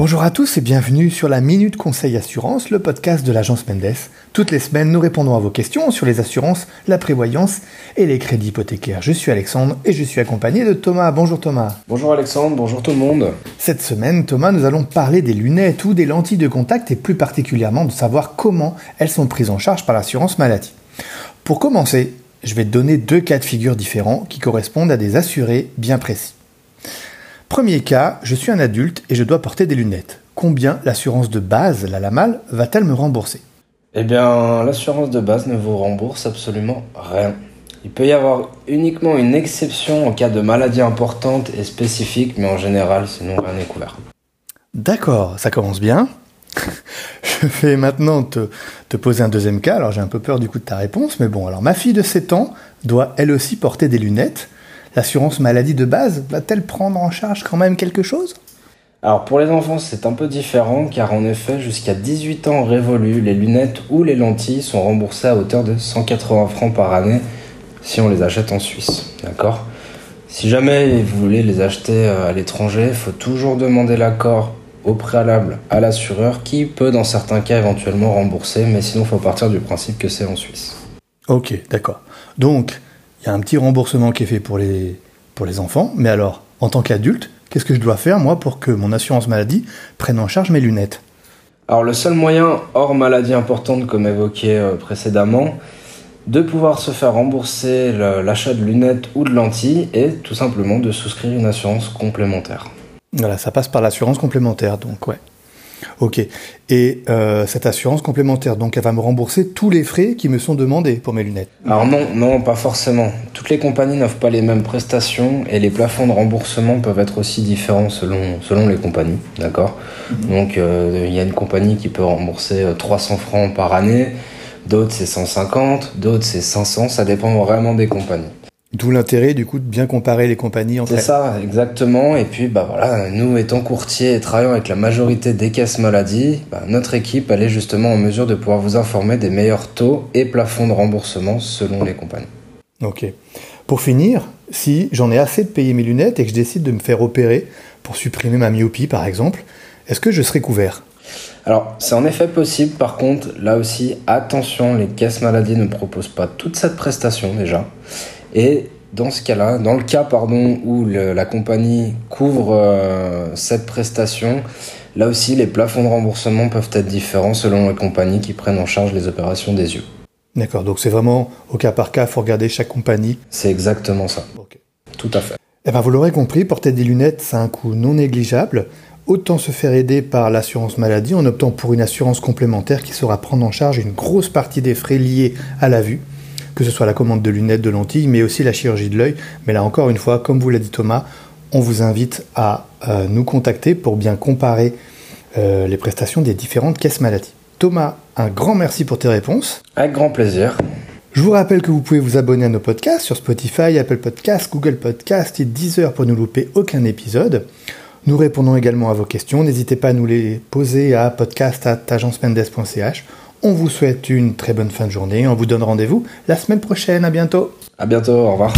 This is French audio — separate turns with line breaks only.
Bonjour à tous et bienvenue sur la Minute Conseil Assurance, le podcast de l'agence Mendes. Toutes les semaines, nous répondons à vos questions sur les assurances, la prévoyance et les crédits hypothécaires. Je suis Alexandre et je suis accompagné de Thomas. Bonjour Thomas.
Bonjour Alexandre, bonjour tout le monde.
Cette semaine, Thomas, nous allons parler des lunettes ou des lentilles de contact et plus particulièrement de savoir comment elles sont prises en charge par l'assurance maladie. Pour commencer, je vais te donner deux cas de figure différents qui correspondent à des assurés bien précis. Premier cas, je suis un adulte et je dois porter des lunettes. Combien l'assurance de base, la LAMAL, va-t-elle me rembourser?
Eh bien, l'assurance de base ne vous rembourse absolument rien. Il peut y avoir uniquement une exception en cas de maladie importante et spécifique, mais en général, sinon rien n'est couvert.
D'accord, ça commence bien. je vais maintenant te, te, poser un deuxième cas. Alors j'ai un peu peur du coup de ta réponse, mais bon, alors ma fille de 7 ans doit elle aussi porter des lunettes l'assurance maladie de base va-t-elle prendre en charge quand même quelque chose?
Alors pour les enfants c'est un peu différent car en effet jusqu'à 18 ans révolus les lunettes ou les lentilles sont remboursées à hauteur de 180 francs par année si on les achète en Suisse. D'accord? Si jamais vous voulez les acheter euh, à l'étranger, il faut toujours demander l'accord au préalable à l'assureur qui peut dans certains cas éventuellement rembourser mais sinon il faut partir du principe que c'est en Suisse.
Ok, d'accord. Donc il y a un petit remboursement qui est fait pour les, pour les enfants, mais alors, en tant qu'adulte, qu'est-ce que je dois faire, moi, pour que mon assurance maladie prenne en charge mes lunettes?
Alors, le seul moyen, hors maladie importante, comme évoqué euh, précédemment, de pouvoir se faire rembourser l'achat de lunettes ou de lentilles est tout simplement de souscrire une assurance complémentaire.
Voilà, ça passe par l'assurance complémentaire, donc ouais. Ok. Et euh, cette assurance complémentaire, donc elle va me rembourser tous les frais qui me sont demandés pour mes lunettes
Alors non, non, pas forcément. Toutes les compagnies n'offrent pas les mêmes prestations et les plafonds de remboursement peuvent être aussi différents selon, selon les compagnies. D'accord? Mhm. Donc euh, il y a une compagnie qui peut rembourser 300 euh, francs par année, d'autres c'est 150, d'autres c'est 500, ça dépend vraiment des compagnies.
D'où l'intérêt du coup de bien comparer les compagnies entre
elles. C'est ça, exactement. Et puis bah voilà, nous étant courtiers et travaillant avec la majorité des caisses maladies, bah, notre équipe elle est justement en mesure de pouvoir vous informer des meilleurs taux et plafonds de remboursement selon les compagnies.
Ok. Pour finir, si j'en ai assez de payer mes lunettes et que je décide de me faire opérer pour supprimer ma myopie par exemple, est-ce que je serai couvert?
Alors, c'est en effet possible. Par contre, là aussi, attention, les caisses maladies ne proposent pas toute cette prestation déjà. Et dans ce cas-là, dans le cas pardon, où la compagnie couvre euh, cette prestation, là aussi les plafonds de remboursement peuvent être différents selon les compagnies qui prennent en charge les opérations des yeux.
D'accord, donc c'est vraiment au cas par cas, il faut regarder chaque compagnie.
C'est exactement ça. Tout à fait.
Eh ben, vous l'aurez compris, porter des lunettes, c'est un coût non négligeable. Autant se faire aider par l'assurance maladie en optant pour une assurance complémentaire qui saura prendre en charge une grosse partie des frais liés à la vue que ce soit la commande de lunettes, de lentilles, mais aussi la chirurgie de l'œil. Mais là encore une fois, comme vous l'a dit Thomas, on vous invite à euh, nous contacter pour bien comparer euh, les prestations des différentes caisses maladies. Thomas, un grand merci pour tes réponses.
Avec grand plaisir.
Je vous rappelle que vous pouvez vous abonner à nos podcasts sur Spotify, Apple Podcasts, Google Podcasts et Deezer pour ne louper aucun épisode. Nous répondons également à vos questions. N'hésitez pas à nous les poser à podcast.agencemendès.ch. On vous souhaite une très bonne fin de journée. On vous donne rendez-vous la semaine prochaine. À bientôt.
À bientôt. Au revoir.